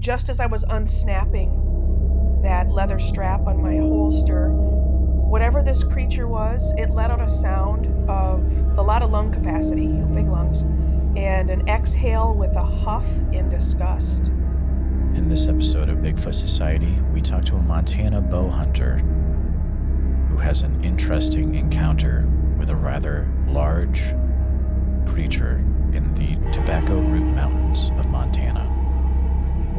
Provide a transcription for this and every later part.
just as I was unsnapping that leather strap on my holster, whatever this creature was, it let out a sound of a lot of lung capacity, big lungs, and an exhale with a huff in disgust. In this episode of Bigfoot Society, we talk to a Montana bow hunter who has an interesting encounter with a rather large creature in the Tobacco Root Mountains of Montana.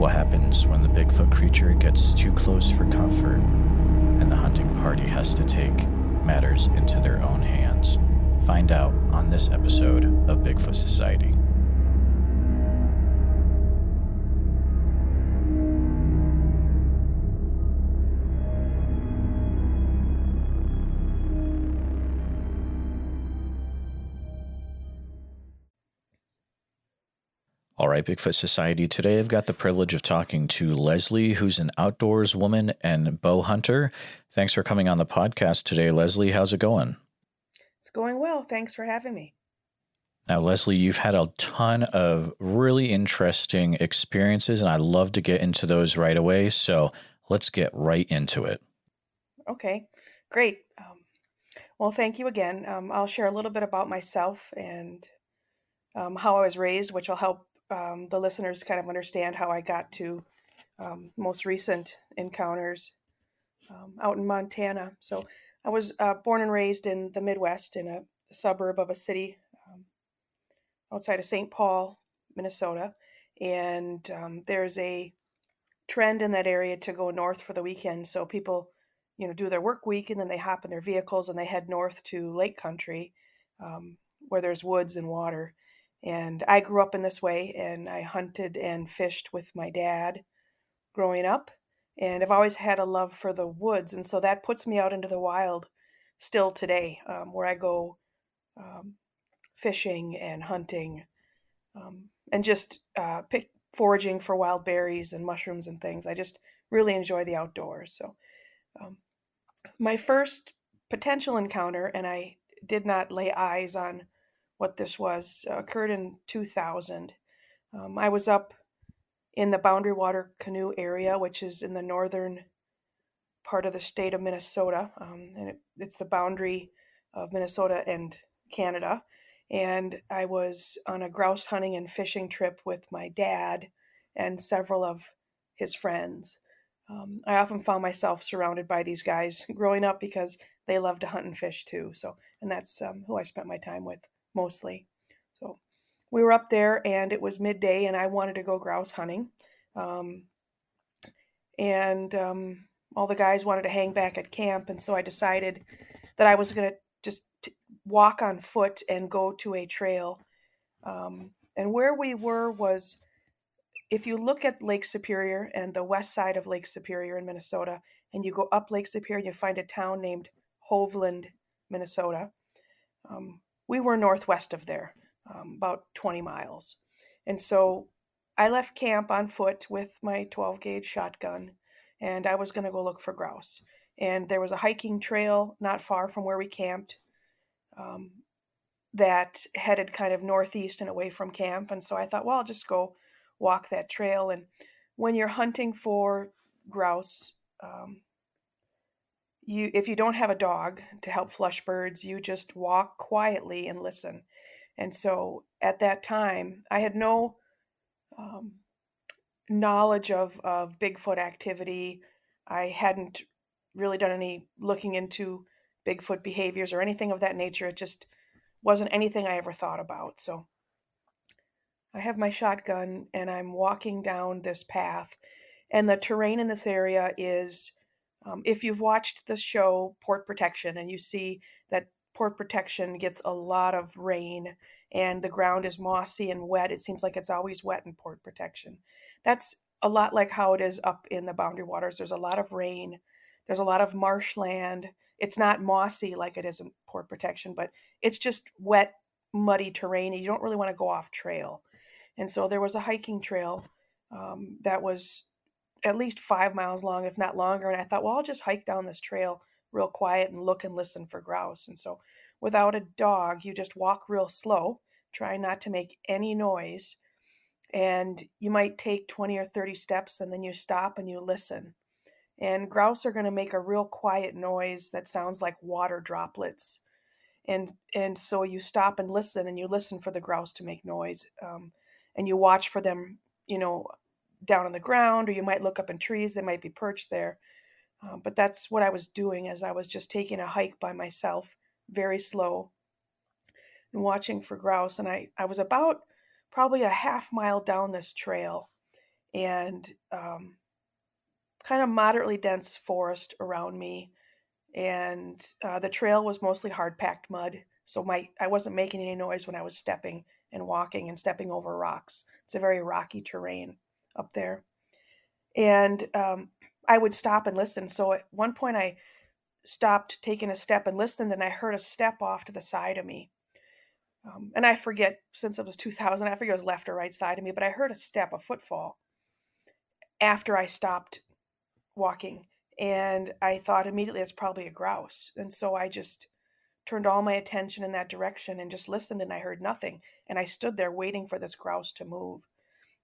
What happens when the Bigfoot creature gets too close for comfort and the hunting party has to take matters into their own hands? Find out on this episode of Bigfoot Society. All right, Bigfoot Society. Today I've got the privilege of talking to Leslie, who's an outdoors woman and bow hunter. Thanks for coming on the podcast today, Leslie. How's it going? It's going well. Thanks for having me. Now, Leslie, you've had a ton of really interesting experiences, and I'd love to get into those right away. So let's get right into it. Okay, great. Um, well, thank you again. Um, I'll share a little bit about myself and um, how I was raised, which will help um, the listeners kind of understand how I got to um, most recent encounters um, out in Montana. So I was uh, born and raised in the Midwest in a suburb of a city um, outside of St. Paul, Minnesota. And um, there's a trend in that area to go north for the weekend. So people, you know, do their work week and then they hop in their vehicles and they head north to lake country um, where there's woods and water. And I grew up in this way and I hunted and fished with my dad growing up. And I've always had a love for the woods. And so that puts me out into the wild still today, um, where I go um, fishing and hunting um, and just uh, pick, foraging for wild berries and mushrooms and things. I just really enjoy the outdoors. So, um, my first potential encounter, and I did not lay eyes on what this was, uh, occurred in 2000. Um, I was up in the Boundary Water Canoe area, which is in the northern part of the state of Minnesota, um, and it, it's the boundary of Minnesota and Canada. And I was on a grouse hunting and fishing trip with my dad and several of his friends. Um, I often found myself surrounded by these guys growing up because they love to hunt and fish too. So, and that's um, who I spent my time with mostly. So we were up there and it was midday and I wanted to go grouse hunting. Um, and um, all the guys wanted to hang back at camp. And so I decided that I was going to just t- walk on foot and go to a trail. Um, and where we were was, if you look at Lake Superior and the west side of Lake Superior in Minnesota, and you go up Lake Superior, you find a town named Hovland, Minnesota. Um, we were northwest of there, um, about 20 miles. And so I left camp on foot with my 12 gauge shotgun and I was going to go look for grouse. And there was a hiking trail not far from where we camped um, that headed kind of northeast and away from camp. And so I thought, well, I'll just go walk that trail. And when you're hunting for grouse, um, you if you don't have a dog to help flush birds you just walk quietly and listen. And so at that time i had no um, knowledge of of bigfoot activity. I hadn't really done any looking into bigfoot behaviors or anything of that nature. It just wasn't anything i ever thought about. So i have my shotgun and i'm walking down this path and the terrain in this area is um, if you've watched the show Port Protection and you see that Port Protection gets a lot of rain and the ground is mossy and wet, it seems like it's always wet in Port Protection. That's a lot like how it is up in the Boundary Waters. There's a lot of rain, there's a lot of marshland. It's not mossy like it is in Port Protection, but it's just wet, muddy terrain. And you don't really want to go off trail. And so there was a hiking trail um, that was at least five miles long, if not longer. And I thought, well, I'll just hike down this trail real quiet and look and listen for grouse. And so, without a dog, you just walk real slow, try not to make any noise. and you might take 20 or 30 steps and then you stop and you listen. And grouse are going to make a real quiet noise that sounds like water droplets. And and so you stop and listen and you listen for the grouse to make noise. Um, and you watch for them, you know, down on the ground, or you might look up in trees, they might be perched there. Um, but that's what I was doing as I was just taking a hike by myself, very slow, and watching for grouse. And I, I was about probably a half mile down this trail and um, kind of moderately dense forest around me. And uh, the trail was mostly hard packed mud. So my I wasn't making any noise when I was stepping and walking and stepping over rocks. It's a very rocky terrain up there. And um, I would stop and listen. So at one point, I stopped taking a step and listened, and I heard a step off to the side of me. Um, and I forget, since it was 2000, I forget it was left or right side of me, but I heard a step, a footfall, after I stopped walking. And I thought immediately it's probably a grouse. And so I just turned all my attention in that direction and just listened, and I heard nothing. And I stood there waiting for this grouse to move,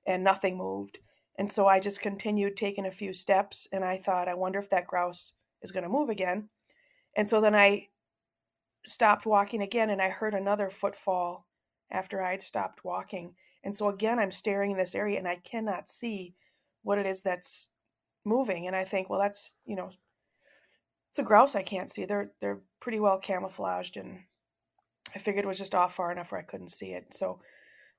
and nothing moved. And so I just continued taking a few steps, and I thought, I wonder if that grouse is going to move again. And so then I stopped walking again, and I heard another footfall after I'd stopped walking. And so again, I'm staring in this area, and I cannot see what it is that's moving. And I think, well, that's you know, it's a grouse I can't see. They're they're pretty well camouflaged, and I figured it was just off far enough where I couldn't see it. So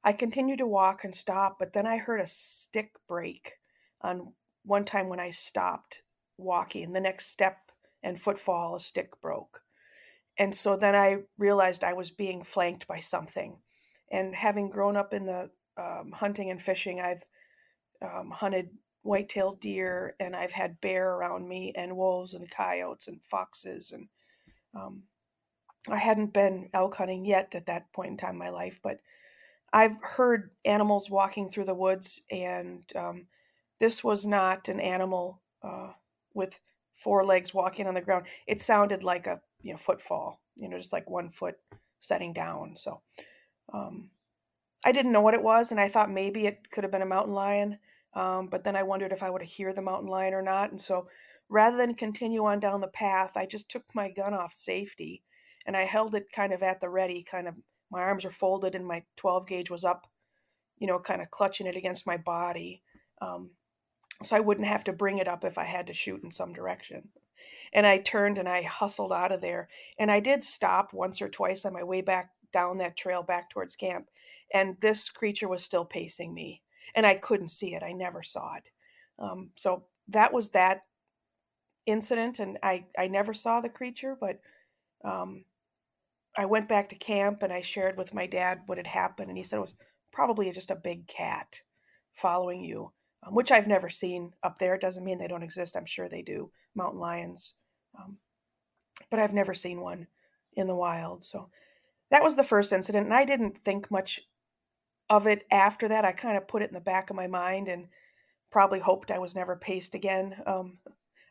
I continued to walk and stop, but then I heard a stick break on one time when I stopped walking. The next step and footfall, a stick broke. And so then I realized I was being flanked by something. And having grown up in the um, hunting and fishing, I've um, hunted white-tailed deer and I've had bear around me and wolves and coyotes and foxes and um, I hadn't been elk hunting yet at that point in time in my life, but I've heard animals walking through the woods, and um, this was not an animal uh, with four legs walking on the ground. It sounded like a you know footfall, you know, just like one foot setting down. So um, I didn't know what it was, and I thought maybe it could have been a mountain lion. Um, but then I wondered if I would hear the mountain lion or not. And so rather than continue on down the path, I just took my gun off safety and I held it kind of at the ready, kind of my arms were folded and my 12 gauge was up, you know, kind of clutching it against my body. Um, so I wouldn't have to bring it up if I had to shoot in some direction. And I turned and I hustled out of there. And I did stop once or twice on my way back down that trail back towards camp. And this creature was still pacing me. And I couldn't see it. I never saw it. Um, so that was that incident. And I, I never saw the creature, but um, I went back to camp and I shared with my dad what had happened, and he said it was probably just a big cat following you, um, which I've never seen up there. It doesn't mean they don't exist. I'm sure they do, mountain lions, um, but I've never seen one in the wild. So that was the first incident, and I didn't think much of it after that. I kind of put it in the back of my mind and probably hoped I was never paced again um,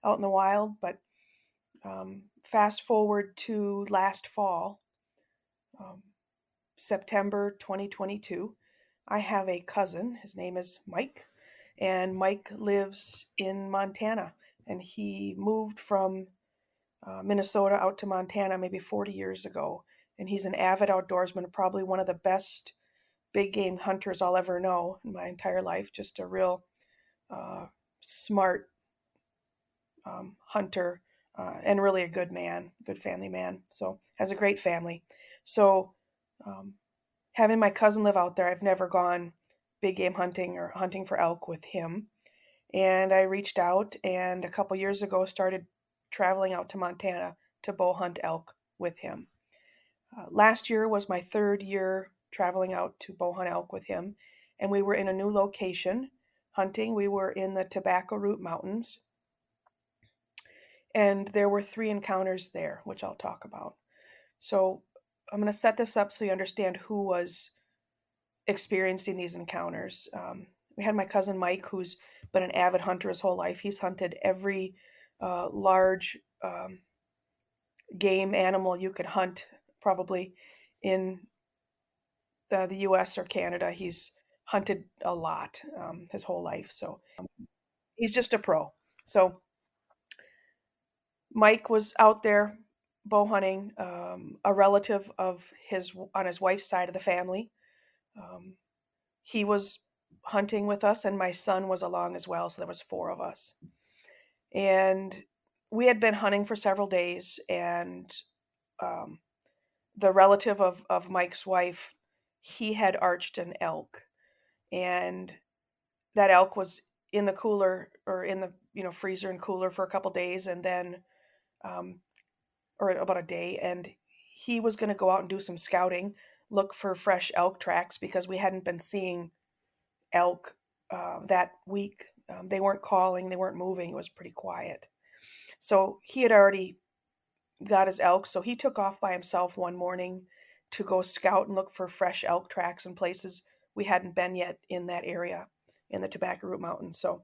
out in the wild. But um, fast forward to last fall, um, September 2022. I have a cousin. His name is Mike, and Mike lives in Montana. And he moved from uh, Minnesota out to Montana maybe 40 years ago. And he's an avid outdoorsman, probably one of the best big game hunters I'll ever know in my entire life. Just a real uh, smart um, hunter uh, and really a good man, good family man. So has a great family. So, um, having my cousin live out there, I've never gone big game hunting or hunting for elk with him. And I reached out and a couple years ago started traveling out to Montana to bow hunt elk with him. Uh, last year was my third year traveling out to bow hunt elk with him, and we were in a new location hunting. We were in the Tobacco Root Mountains, and there were three encounters there, which I'll talk about. So I'm going to set this up so you understand who was experiencing these encounters. Um, we had my cousin Mike, who's been an avid hunter his whole life. He's hunted every uh, large um, game animal you could hunt, probably in uh, the U.S. or Canada. He's hunted a lot um, his whole life. So um, he's just a pro. So Mike was out there bow hunting. Um, a relative of his on his wife's side of the family. Um, he was hunting with us, and my son was along as well. So there was four of us, and we had been hunting for several days. And um, the relative of of Mike's wife, he had arched an elk, and that elk was in the cooler or in the you know freezer and cooler for a couple days, and then um, or about a day, and he was going to go out and do some scouting, look for fresh elk tracks because we hadn't been seeing elk uh, that week. Um, they weren't calling, they weren't moving. It was pretty quiet. So he had already got his elk, so he took off by himself one morning to go scout and look for fresh elk tracks and places we hadn't been yet in that area in the Tobacco Root Mountains. So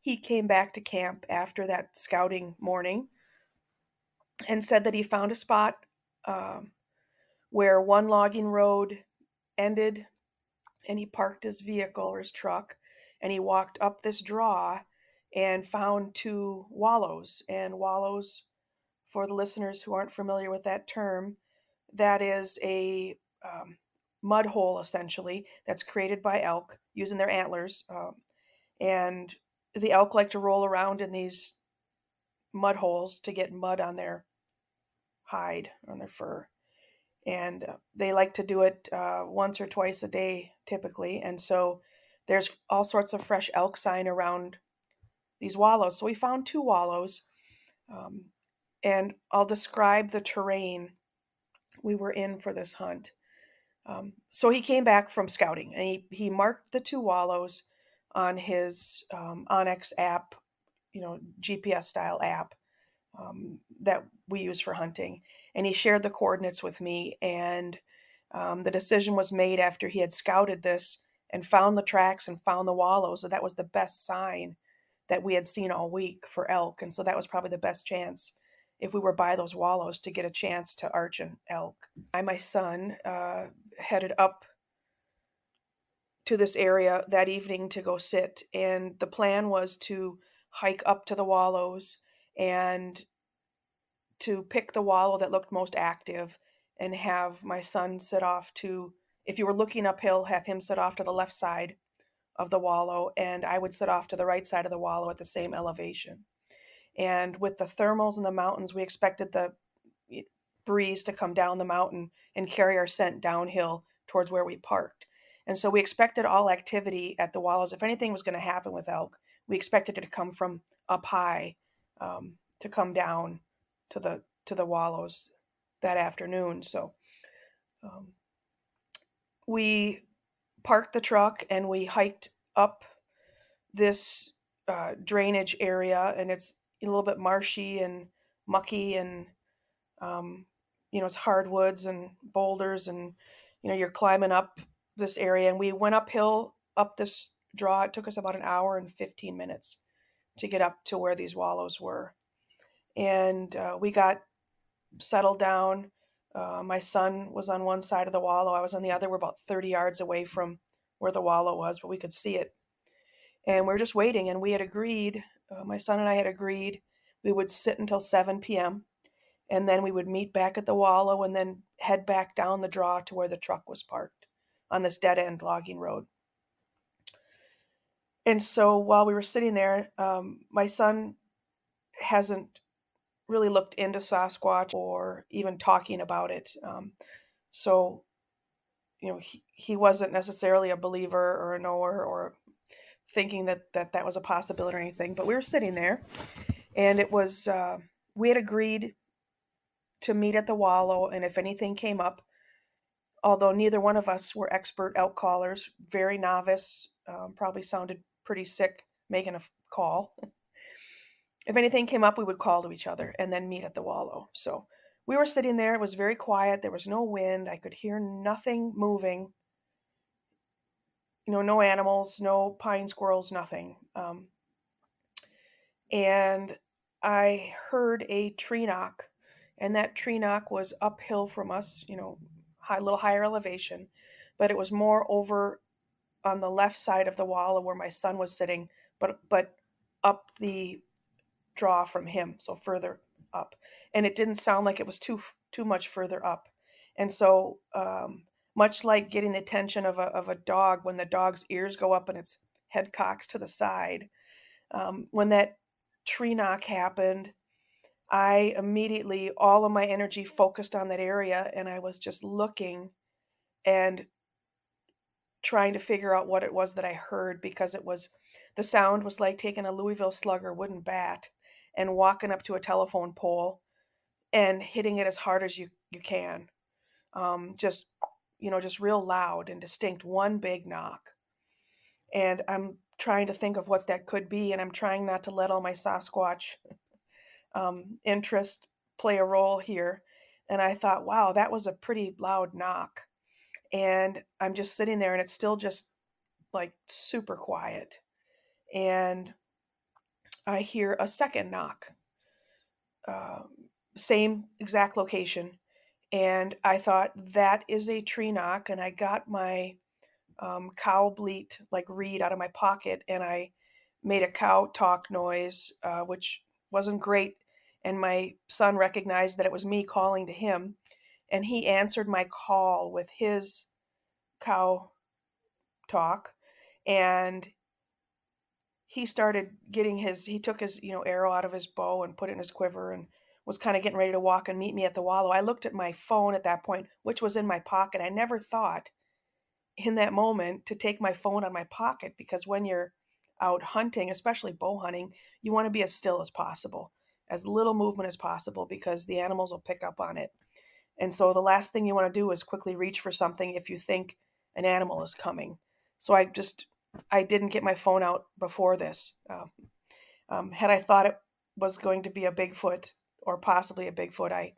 he came back to camp after that scouting morning and said that he found a spot um, where one logging road ended and he parked his vehicle or his truck and he walked up this draw and found two wallows and wallows for the listeners who aren't familiar with that term that is a um, mud hole essentially that's created by elk using their antlers um, and the elk like to roll around in these mud holes to get mud on their hide, on their fur. And uh, they like to do it uh, once or twice a day typically. And so there's all sorts of fresh elk sign around these wallows. So we found two wallows. Um, and I'll describe the terrain we were in for this hunt. Um, so he came back from scouting and he, he marked the two wallows on his um, onX app, you know, GPS style app um, that we use for hunting. And he shared the coordinates with me. And um, the decision was made after he had scouted this and found the tracks and found the wallows. So that was the best sign that we had seen all week for elk. And so that was probably the best chance if we were by those wallows to get a chance to arch an elk. I, my son, uh, headed up to this area that evening to go sit. And the plan was to hike up to the wallows and to pick the wallow that looked most active and have my son sit off to, if you were looking uphill, have him sit off to the left side of the wallow, and I would sit off to the right side of the wallow at the same elevation. And with the thermals in the mountains, we expected the breeze to come down the mountain and carry our scent downhill towards where we parked. And so we expected all activity at the wallows. If anything was going to happen with elk, we expected it to come from up high, um, to come down to the to the wallows that afternoon. So um, we parked the truck and we hiked up this uh, drainage area, and it's a little bit marshy and mucky, and um, you know it's hardwoods and boulders, and you know you're climbing up this area. And we went uphill up this draw. It took us about an hour and 15 minutes to get up to where these wallows were. And uh, we got settled down. Uh, my son was on one side of the wallow, I was on the other. We're about 30 yards away from where the wallow was, but we could see it. And we are just waiting, and we had agreed, uh, my son and I had agreed, we would sit until 7 p.m. And then we would meet back at the wallow and then head back down the draw to where the truck was parked on this dead end logging road. And so while we were sitting there, um, my son hasn't really looked into Sasquatch or even talking about it. Um, so, you know, he, he wasn't necessarily a believer or a knower or thinking that, that that was a possibility or anything. But we were sitting there, and it was, uh, we had agreed to meet at the wallow, and if anything came up, although neither one of us were expert elk callers, very novice, um, probably sounded pretty sick making a call. if anything came up, we would call to each other and then meet at the wallow. So we were sitting there. It was very quiet. There was no wind. I could hear nothing moving. You know, no animals, no pine squirrels, nothing. Um, and I heard a tree knock, and that tree knock was uphill from us, you know, high, little higher elevation, but it was more over on the left side of the wall where my son was sitting, but but up the draw from him, so further up. And it didn't sound like it was too too much further up. And so um, much like getting the attention of a, of a dog when the dog's ears go up and its head cocks to the side, um, when that tree knock happened, I immediately, all of my energy focused on that area and I was just looking and trying to figure out what it was that I heard because it was the sound was like taking a Louisville slugger wooden bat and walking up to a telephone pole and hitting it as hard as you, you can. Um, just, you know, just real loud and distinct, one big knock. And I'm trying to think of what that could be, and I'm trying not to let all my Sasquatch um, interest play a role here. And I thought, wow, that was a pretty loud knock. And I'm just sitting there, and it's still just like super quiet. And I hear a second knock, uh, same exact location. And I thought, that is a tree knock. And I got my um, cow bleat like reed out of my pocket and I made a cow talk noise, uh, which wasn't great. And my son recognized that it was me calling to him. And he answered my call with his cow talk. And he started getting his, he took his, you know, arrow out of his bow and put it in his quiver and was kind of getting ready to walk and meet me at the wallow. I looked at my phone at that point, which was in my pocket. I never thought in that moment to take my phone of my pocket because when you're out hunting, especially bow hunting, you want to be as still as possible, as little movement as possible because the animals will pick up on it. And so the last thing you want to do is quickly reach for something if you think an animal is coming. So I just I didn't get my phone out before this. Um, um, had I thought it was going to be a Bigfoot or possibly a Bigfoot, I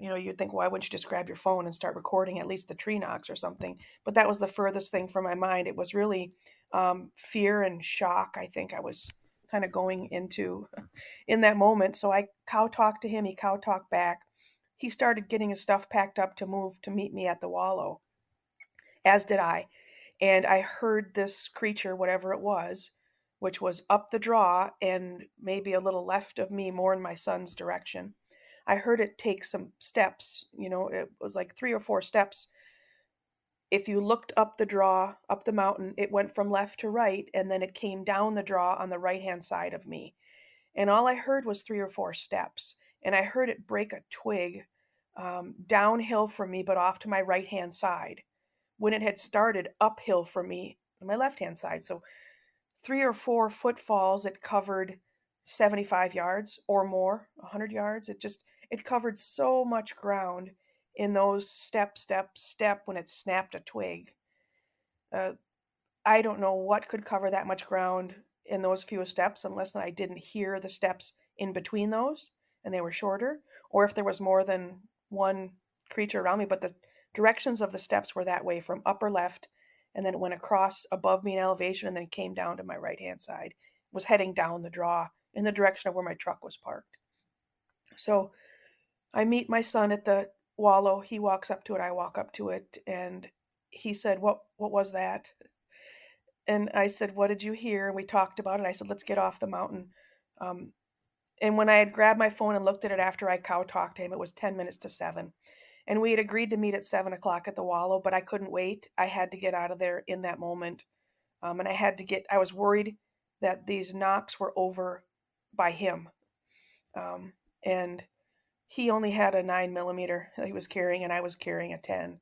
you know, you'd think, why wouldn't you just grab your phone and start recording at least the tree knocks or something? But that was the furthest thing from my mind. It was really um, fear and shock. I think I was kind of going into in that moment. So I cow talked to him. He cow talked back. He started getting his stuff packed up to move to meet me at the wallow, as did I. And I heard this creature, whatever it was, which was up the draw and maybe a little left of me, more in my son's direction I heard it take some steps. You know, it was like three or four steps. If you looked up the draw, up the mountain, it went from left to right, and then it came down the draw on the right hand side of me. And all I heard was three or four steps. And I heard it break a twig um, downhill from me, but off to my right hand side. When it had started uphill from me on my left hand side. So three or four footfalls, it covered 75 yards or more, 100 yards. It just, it covered so much ground in those step, step, step when it snapped a twig. Uh, I don't know what could cover that much ground in those few steps unless I didn't hear the steps in between those and they were shorter, or if there was more than one creature around me. But the directions of the steps were that way from upper left and then it went across above me in elevation and then came down to my right hand side. Was heading down the draw in the direction of where my truck was parked. So I meet my son at the wallow. He walks up to it. I walk up to it, and he said, "What? What was that?" And I said, "What did you hear?" And we talked about it. I said, "Let's get off the mountain." Um, and when I had grabbed my phone and looked at it after I cow talked to him, it was ten minutes to seven, and we had agreed to meet at seven o'clock at the wallow. But I couldn't wait. I had to get out of there in that moment, um, and I had to get. I was worried that these knocks were over by him, um, and he only had a nine millimeter that he was carrying, and I was carrying a 10.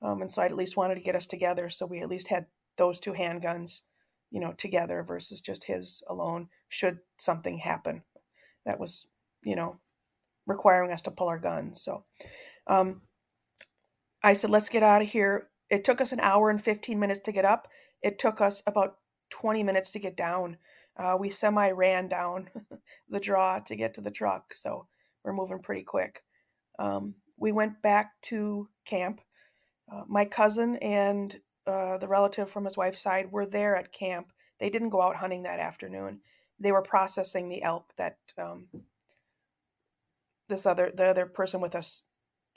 Um, and so I at least wanted to get us together so we at least had those two handguns, you know, together versus just his alone should something happen. That was, you know, requiring us to pull our guns. So um, I said, let's get out of here. It took us an hour and 15 minutes to get up. It took us about 20 minutes to get down. Uh, we semi ran down the draw to get to the truck. So we're moving pretty quick. Um, we went back to camp. Uh, my cousin and uh, the relative from his wife's side were there at camp. They didn't go out hunting that afternoon. They were processing the elk that um, this other the other person with us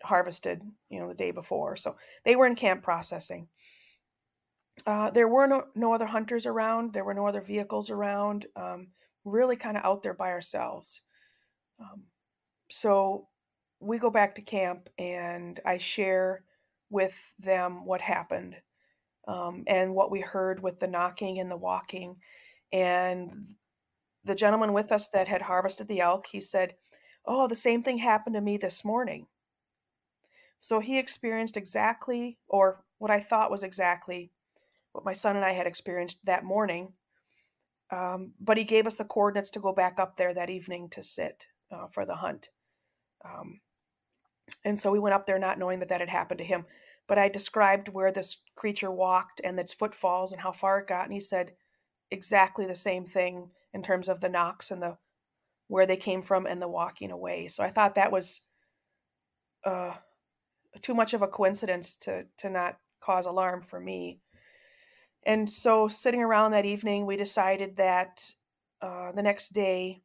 harvested, you know, the day before. So they were in camp processing. Uh, there were no, no other hunters around. There were no other vehicles around. Um, really kind of out there by ourselves. Um, so we go back to camp and I share with them what happened um, and what we heard with the knocking and the walking. And the gentleman with us that had harvested the elk, he said, Oh, the same thing happened to me this morning. So he experienced exactly, or what I thought was exactly, what my son and I had experienced that morning. Um, but he gave us the coordinates to go back up there that evening to sit uh, for the hunt. Um, and so we went up there not knowing that that had happened to him. But I described where this creature walked and its footfalls and how far it got. And he said exactly the same thing in terms of the knocks and the where they came from and the walking away. So I thought that was uh, too much of a coincidence to to not cause alarm for me. And so sitting around that evening, we decided that uh, the next day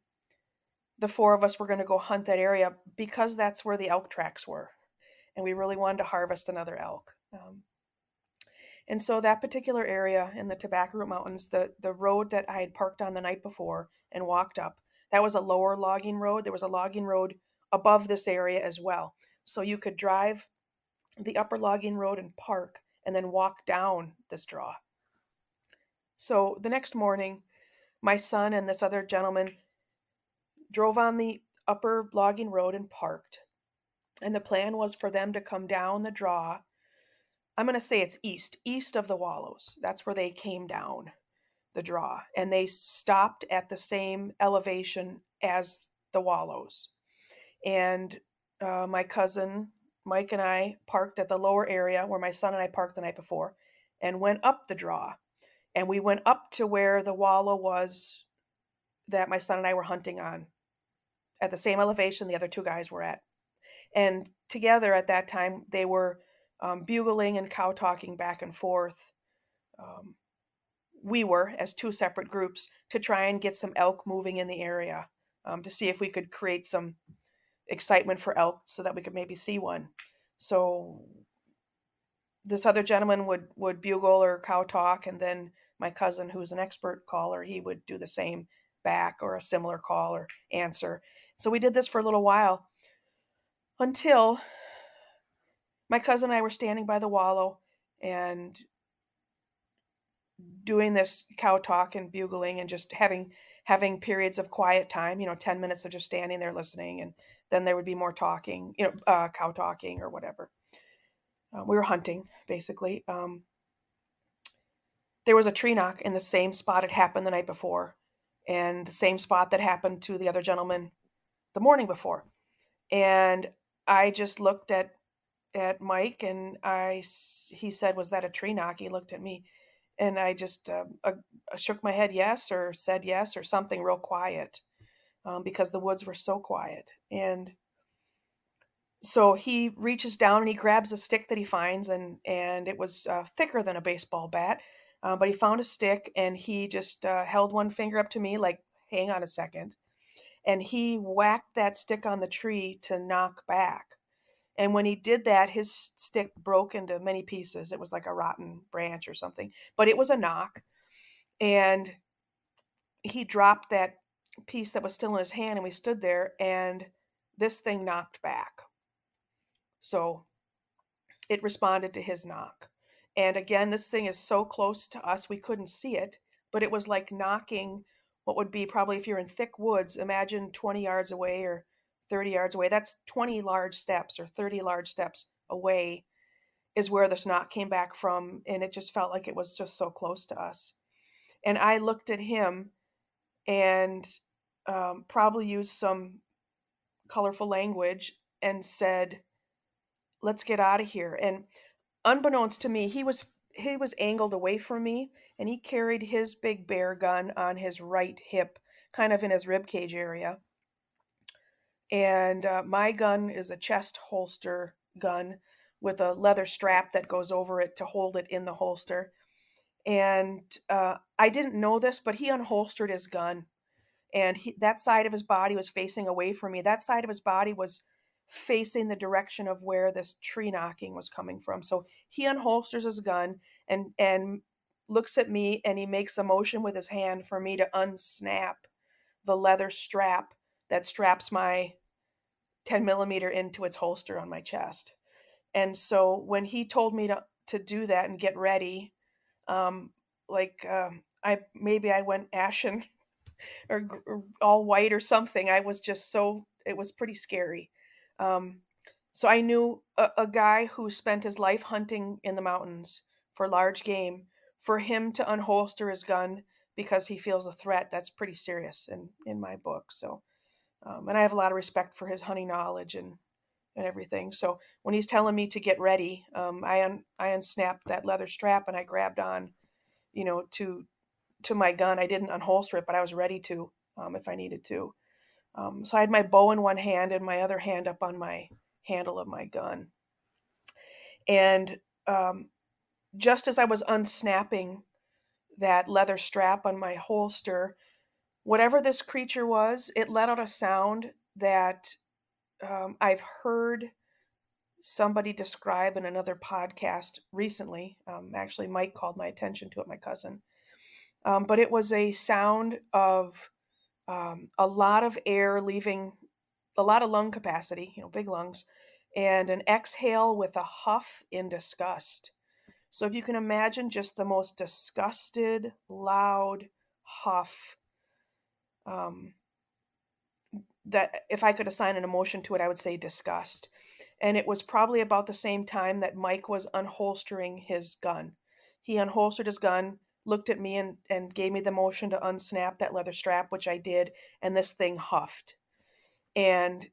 the four of us were going to go hunt that area because that's where the elk tracks were. And we really wanted to harvest another elk. Um, and so that particular area in the Tobacco Root Mountains, the, the road that I had parked on the night before and walked up, that was a lower logging road. There was a logging road above this area as well. So you could drive the upper logging road and park and then walk down this draw. So the next morning, my son and this other gentleman drove on the upper logging road and parked. And the plan was for them to come down the draw. I'm going to say it's east, east of the Wallows. That's where they came down the draw. And they stopped at the same elevation as the Wallows. And uh, my cousin Mike and I parked at the lower area where my son and I parked the night before and went up the draw. And we went up to where the wallow was that my son and I were hunting on at the same elevation the other two guys were at. And together at that time, they were um, bugling and cow talking back and forth. Um, we were, as two separate groups, to try and get some elk moving in the area um, to see if we could create some excitement for elk so that we could maybe see one. So this other gentleman would would bugle or cow talk, and then my cousin, who's an expert caller, he would do the same back or a similar call or answer. So we did this for a little while until my cousin and I were standing by the wallow and doing this cow talk and bugling and just having having periods of quiet time you know 10 minutes of just standing there listening and then there would be more talking you know uh, cow talking or whatever uh, we were hunting basically um, there was a tree knock in the same spot it happened the night before and the same spot that happened to the other gentleman the morning before. And I just looked at at Mike and I he said was that a tree knock? He looked at me and I just uh, uh, shook my head yes or said yes or something real quiet um, because the woods were so quiet. And so he reaches down and he grabs a stick that he finds and and it was uh, thicker than a baseball bat. Uh, but he found a stick and he just uh, held one finger up to me like hang on a second and he whacked that stick on the tree to knock back. And when he did that, his stick broke into many pieces. It was like a rotten branch or something, but it was a knock. And he dropped that piece that was still in his hand, and we stood there, and this thing knocked back. So it responded to his knock. And again, this thing is so close to us, we couldn't see it, but it was like knocking what would be probably if you're in thick woods, imagine 20 yards away or 30 yards away. That's 20 large steps or 30 large steps away is where the snot came back from. And it just felt like it was just so close to us. And I looked at him and um, probably used some colorful language and said, let's get out of here. And unbeknownst to me, he was he was angled away from me and he carried his big bear gun on his right hip, kind of in his rib cage area. And uh, my gun is a chest holster gun with a leather strap that goes over it to hold it in the holster. And uh, I didn't know this, but he unholstered his gun, and he, that side of his body was facing away from me. That side of his body was facing the direction of where this tree knocking was coming from. So he unholsters his gun and and looks at me and he makes a motion with his hand for me to unsnap the leather strap that straps my 10 millimeter into its holster on my chest. And so when he told me to, to do that and get ready, um, like um, I maybe I went ashen or, or, all white or something. I was just so it was pretty scary. Um, so I knew a, a guy who spent his life hunting in the mountains for large game. For him to unholster his gun because he feels a threat, that's pretty serious in in my book. So, um, and I have a lot of respect for his hunting knowledge and and everything. So when he's telling me to get ready, um, I un- I unsnapped that leather strap and I grabbed on, you know, to to my gun. I didn't unholster it, but I was ready to um, if I needed to. Um, so I had my bow in one hand and my other hand up on my handle of my gun. And um, just as I was unsnapping that leather strap on my holster, whatever this creature was, it let out a sound that um, I've heard somebody describe in another podcast recently. Um, actually, Mike called my attention to it, my cousin. Um, but it was a sound of um, a lot of air leaving, a lot of lung capacity, you know, big lungs, and an exhale with a huff in disgust. So if you can imagine just the most disgusted, loud huff, um, that if I could assign an emotion to it, I would say disgust. And it was probably about the same time that Mike was unholstering his gun. He unholstered his gun, looked at me, and, and gave me the motion to unsnap that leather strap, which I did, and this thing huffed. And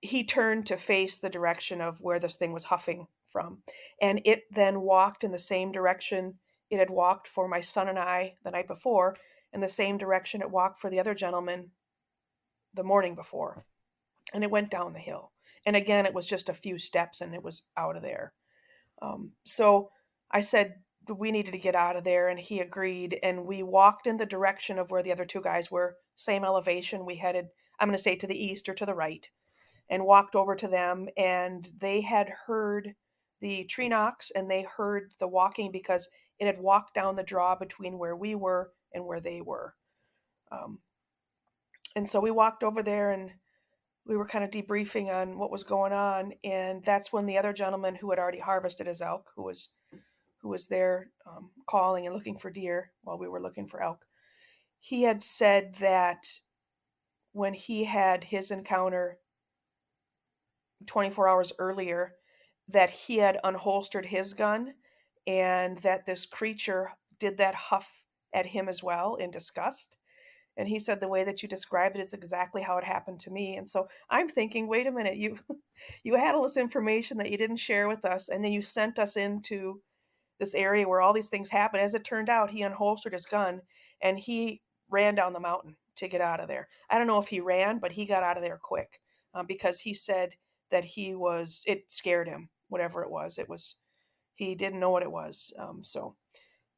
he turned to face the direction of where this thing was huffing from. And it then walked in the same direction it had walked for my son and I the night before, and the same direction it walked for the other gentleman the morning before. And it went down the hill. And again, it was just a few steps and it was out of there. Um, so I said, we needed to get out of there. And he agreed. And we walked in the direction of where the other two guys were, same elevation. We headed, I'm going to say to the east or to the right, and walked over to them. And they had heard the tree knocks and they heard the walking because it had walked down the draw between where we were and where they were. Um, and so we walked over there and we were kind of debriefing on what was going on and that's when the other gentleman who had already harvested his elk who was who was there um, calling and looking for deer while we were looking for elk he had said that when he had his encounter 24 hours earlier that he had unholstered his gun and that this creature did that huff at him as well in disgust and he said the way that you described it is exactly how it happened to me and so i'm thinking wait a minute you you had all this information that you didn't share with us and then you sent us into this area where all these things happen. As it turned out he unholstered his gun and he ran down the mountain to get out of there. I don't know if he ran but he got out of there quick um, because he said that he was it scared him whatever it was it was he didn't know what it was um, so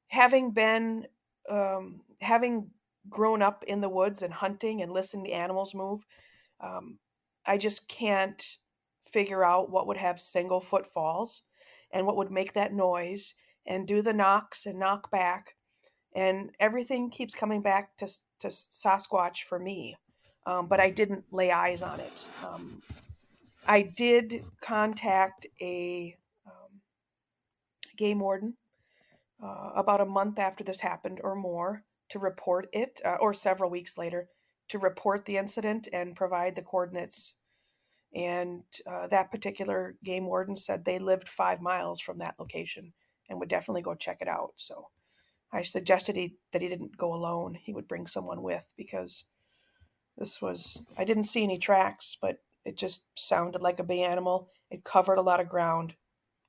having been um, having grown up in the woods and hunting and listening to animals move, um, I just can't figure out what would have single footfalls and what would make that noise and do the knocks and knock back. And everything keeps coming back to, to Sasquatch for me, um, but I didn't lay eyes on it. Um, I did contact a um, game warden uh, about a month after this happened or more to report it, uh, or several weeks later, to report the incident and provide the coordinates. And uh, that particular game warden said they lived five miles from that location and would definitely go check it out. So I suggested he, that he didn't go alone. He would bring someone with because this was, I didn't see any tracks, but it just sounded like a big animal. It covered a lot of ground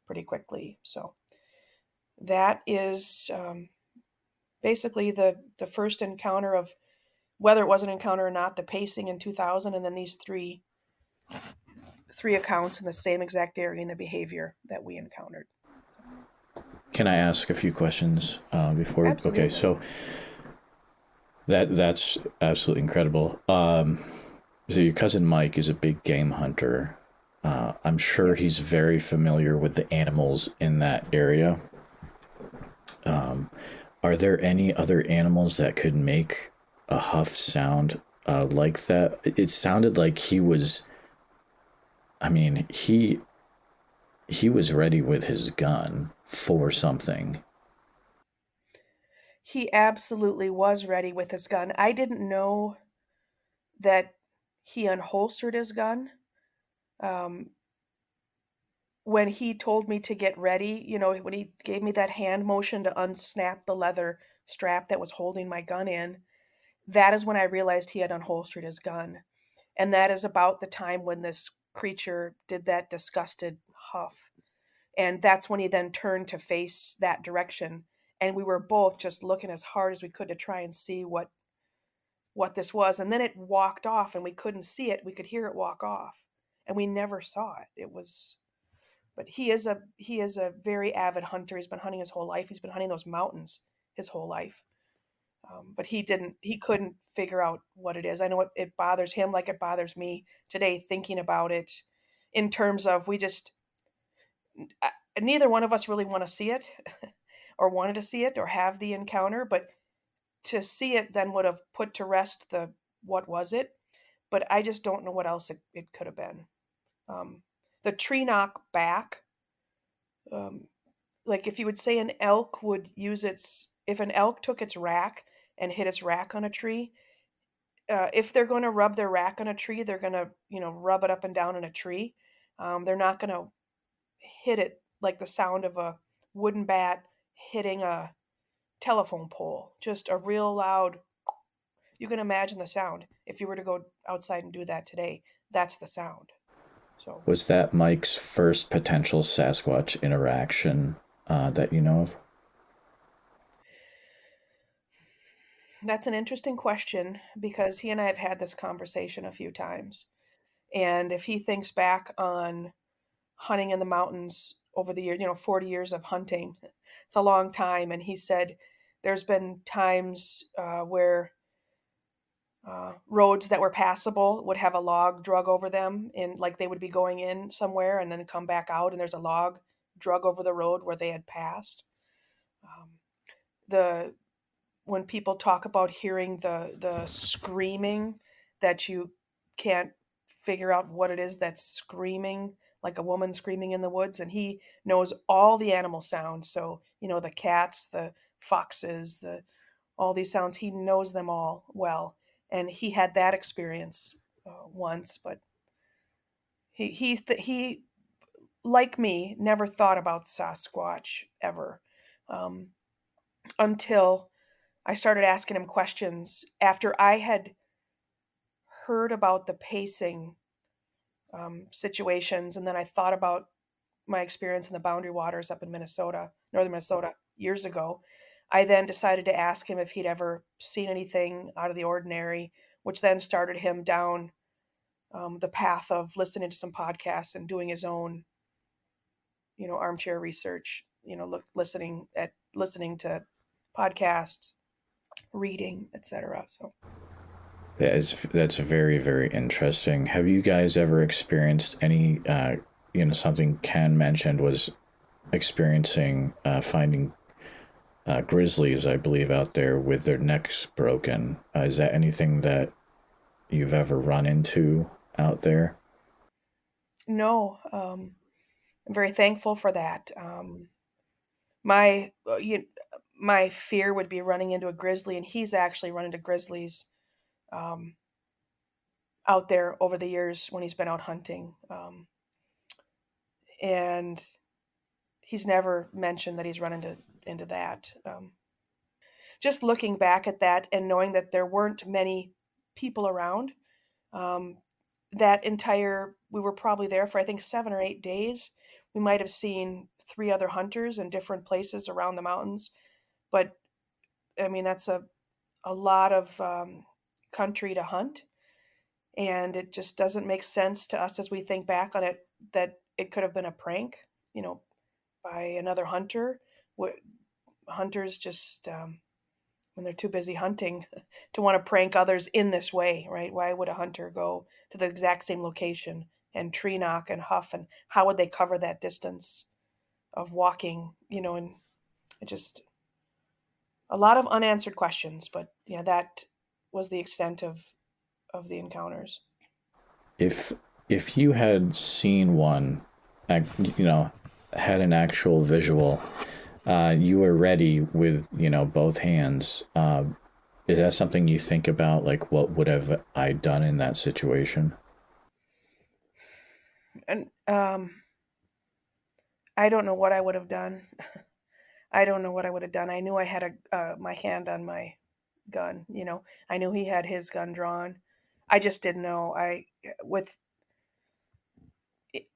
pretty quickly. So that is um, basically the the first encounter of whether it was an encounter or not, the pacing in 2000, and then these three three accounts in the same exact area and the behavior that we encountered. Can I ask a few questions uh, before? Absolutely. Okay, so that that's absolutely incredible. Um, so your cousin Mike is a big game hunter. Uh, I'm sure he's very familiar with the animals in that area. Um, are there any other animals that could make a huff sound uh, like that? It sounded like he was. I mean, he he was ready with his gun for something. He absolutely was ready with his gun. I didn't know that he unholstered his gun. Um, when he told me to get ready, you know, when he gave me that hand motion to unsnap the leather strap that was holding my gun in, that is when I realized he had unholstered his gun. And that is about the time when this creature did that disgusted huff. And that's when he then turned to face that direction. And we were both just looking as hard as we could to try and see what what this was. And then it walked off and we couldn't see it. We could hear it walk off. And we never saw it. It was but he is a he is a very avid hunter. He's been hunting his whole life. He's been hunting those mountains his whole life. Um, but he didn't he couldn't figure out what it is. I know it, it bothers him like it bothers me today thinking about it in terms of we just neither one of us really want to see it or wanted to see it or have the encounter, but to see it then would have put to rest the what was it. But I just don't know what else it, it could have been. Um, the tree knock back um, like if you would say an elk would use its if an elk took its rack and hit its rack on a tree uh, if they're going to rub their rack on a tree they're going to you know rub it up and down in a tree. Um, they're not going to hit it like the sound of a wooden bat hitting a telephone pole just a real loud you can imagine the sound. If you were to go outside and do that today that's the sound so was that Mike's first potential Sasquatch interaction uh, that you know of? That's an interesting question because he and I have had this conversation a few times. And if he thinks back on hunting in the mountains over the year, you know, 40 years of hunting, it's a long time. And he said there's been times uh, where uh, roads that were passable would have a log drug over them and like they would be going in somewhere and then come back out and there's a log drug over the road where they had passed. Um, the when people talk about hearing the the screaming that you can't figure out what it is that's screaming like a woman screaming in the woods and he knows all the animal sounds so you know the cats the foxes the all these sounds he knows them all well and he had that experience uh, once but he he he like me never thought about sasquatch ever um, until i started asking him questions after i had heard about the pacing um, situations and then i thought about my experience in the boundary waters up in minnesota northern minnesota years ago I then decided to ask him if he'd ever seen anything out of the ordinary, which then started him down um, the path of listening to some podcasts and doing his own, you know, armchair research. You know, look, listening at listening to podcasts, reading, etc. So. That is that's very very interesting. Have you guys ever experienced any? Uh, you know, something Ken mentioned was experiencing uh, finding uh, grizzlies, I believe, out there with their necks broken. Uh, is that anything that you've ever run into out there? No, um, I'm very thankful for that. Um, my uh, you, my fear would be running into a grizzly, and he's actually run into grizzlies um, out there over the years when he's been out hunting. Um, and he's never mentioned that he's run into into that. Um, just looking back at that and knowing that there weren't many people around, um, that entire we were probably there for I think seven or eight days. We might have seen three other hunters in different places around the mountains, but I mean that's a a lot of um, country to hunt, and it just doesn't make sense to us as we think back on it that it could have been a prank, you know, by another hunter hunters just um, when they're too busy hunting to want to prank others in this way, right? Why would a hunter go to the exact same location and tree knock and huff, and how would they cover that distance of walking? You know, and just a lot of unanswered questions, but yeah, that was the extent of of the encounters. If if you had seen one, you know, had an actual visual, uh, you were ready with you know both hands. Uh, is that something you think about? Like, what would have I done in that situation? And um, I don't know what I would have done. I don't know what I would have done. I knew I had a uh, my hand on my gun. You know, I knew he had his gun drawn. I just didn't know. I with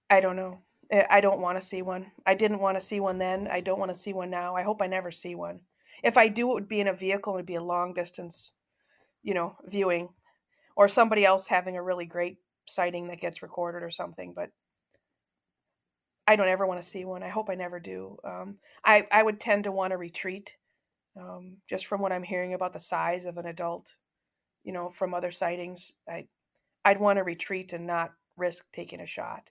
I don't know. I don't want to see one. I didn't want to see one then. I don't want to see one now. I hope I never see one. If I do, it would be in a vehicle. And it'd be a long distance, you know, viewing, or somebody else having a really great sighting that gets recorded or something. But I don't ever want to see one. I hope I never do. Um, I I would tend to want to retreat, um, just from what I'm hearing about the size of an adult, you know, from other sightings. I I'd want to retreat and not risk taking a shot.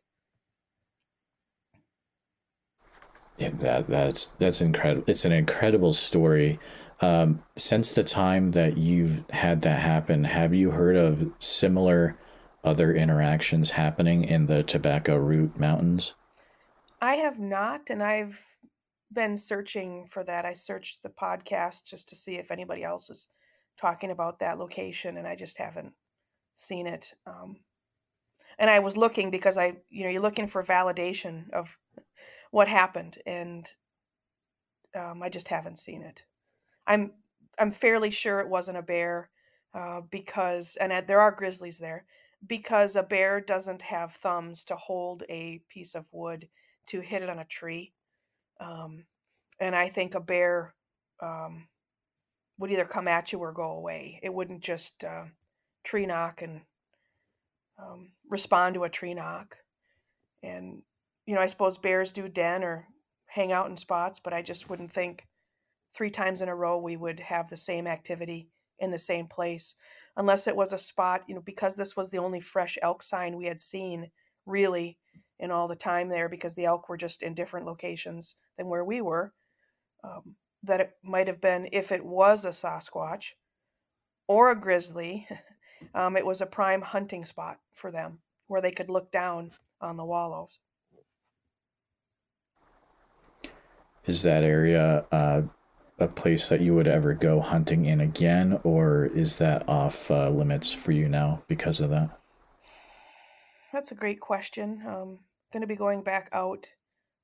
Yeah, that that's that's incredible. It's an incredible story. Um, since the time that you've had that happen, have you heard of similar other interactions happening in the Tobacco Root Mountains? I have not, and I've been searching for that. I searched the podcast just to see if anybody else is talking about that location, and I just haven't seen it. Um, and I was looking because I, you know, you're looking for validation of what happened, and um, I just haven't seen it. I'm I'm fairly sure it wasn't a bear uh, because, and there are grizzlies there, because a bear doesn't have thumbs to hold a piece of wood to hit it on a tree. Um, and I think a bear um, would either come at you or go away. It wouldn't just uh, tree knock and um, respond to a tree knock. And you know, I suppose bears do den or hang out in spots, but I just wouldn't think three times in a row we would have the same activity in the same place unless it was a spot, you know, because this was the only fresh elk sign we had seen really in all the time there because the elk were just in different locations than where we were. Um, that it might have been if it was a Sasquatch or a grizzly, um, it was a prime hunting spot for them where they could look down on the wallows. Is that area uh, a place that you would ever go hunting in again, or is that off uh, limits for you now because of that? That's a great question. Um, going to be going back out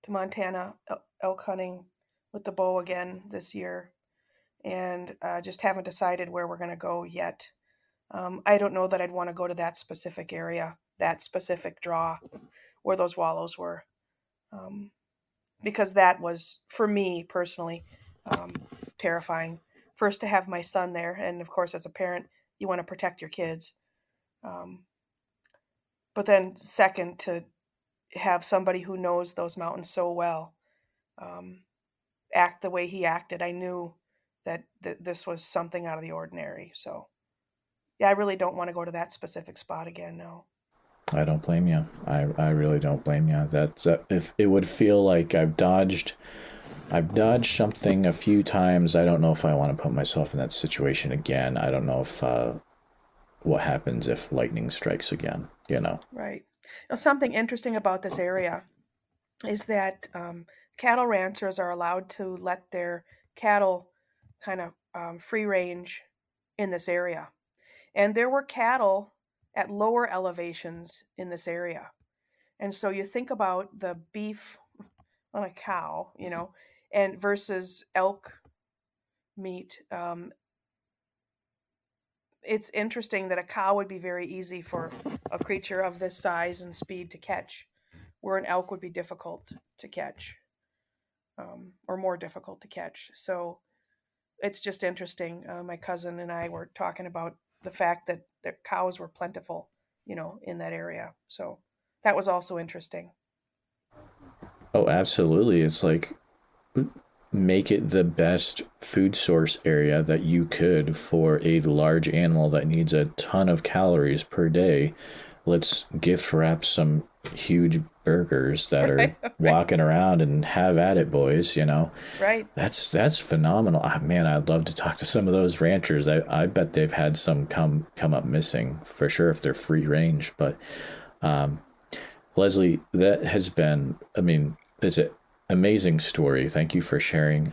to Montana elk hunting with the bow again this year, and uh, just haven't decided where we're going to go yet. Um, I don't know that I'd want to go to that specific area, that specific draw where those wallows were. Um, because that was for me personally um, terrifying. First, to have my son there, and of course, as a parent, you want to protect your kids. Um, but then, second, to have somebody who knows those mountains so well um, act the way he acted, I knew that th- this was something out of the ordinary. So, yeah, I really don't want to go to that specific spot again. No. I don't blame you. I, I really don't blame you. That, if it would feel like I've dodged I've dodged something a few times. I don't know if I want to put myself in that situation again. I don't know if uh, what happens if lightning strikes again. You know. Right. Now, something interesting about this area is that um, cattle ranchers are allowed to let their cattle kind of um, free range in this area, and there were cattle at lower elevations in this area. And so you think about the beef on a cow, you know, and versus elk meat. Um, it's interesting that a cow would be very easy for a creature of this size and speed to catch, where an elk would be difficult to catch, um, or more difficult to catch. So it's just interesting. Uh, my cousin and I were talking about the fact that the cows were plentiful, you know, in that area. So that was also interesting. Oh, absolutely. It's like make it the best food source area that you could for a large animal that needs a ton of calories per day. Let's gift wrap some huge burgers that are Right, right. walking around and have at it, boys. You know, Right. that's that's phenomenal. Ah, man, I'd love to talk to some of those ranchers. I, I bet they've had some come come up missing for sure if they're free range. But um, Leslie, that has been. I mean, it's an amazing story. Thank you for sharing.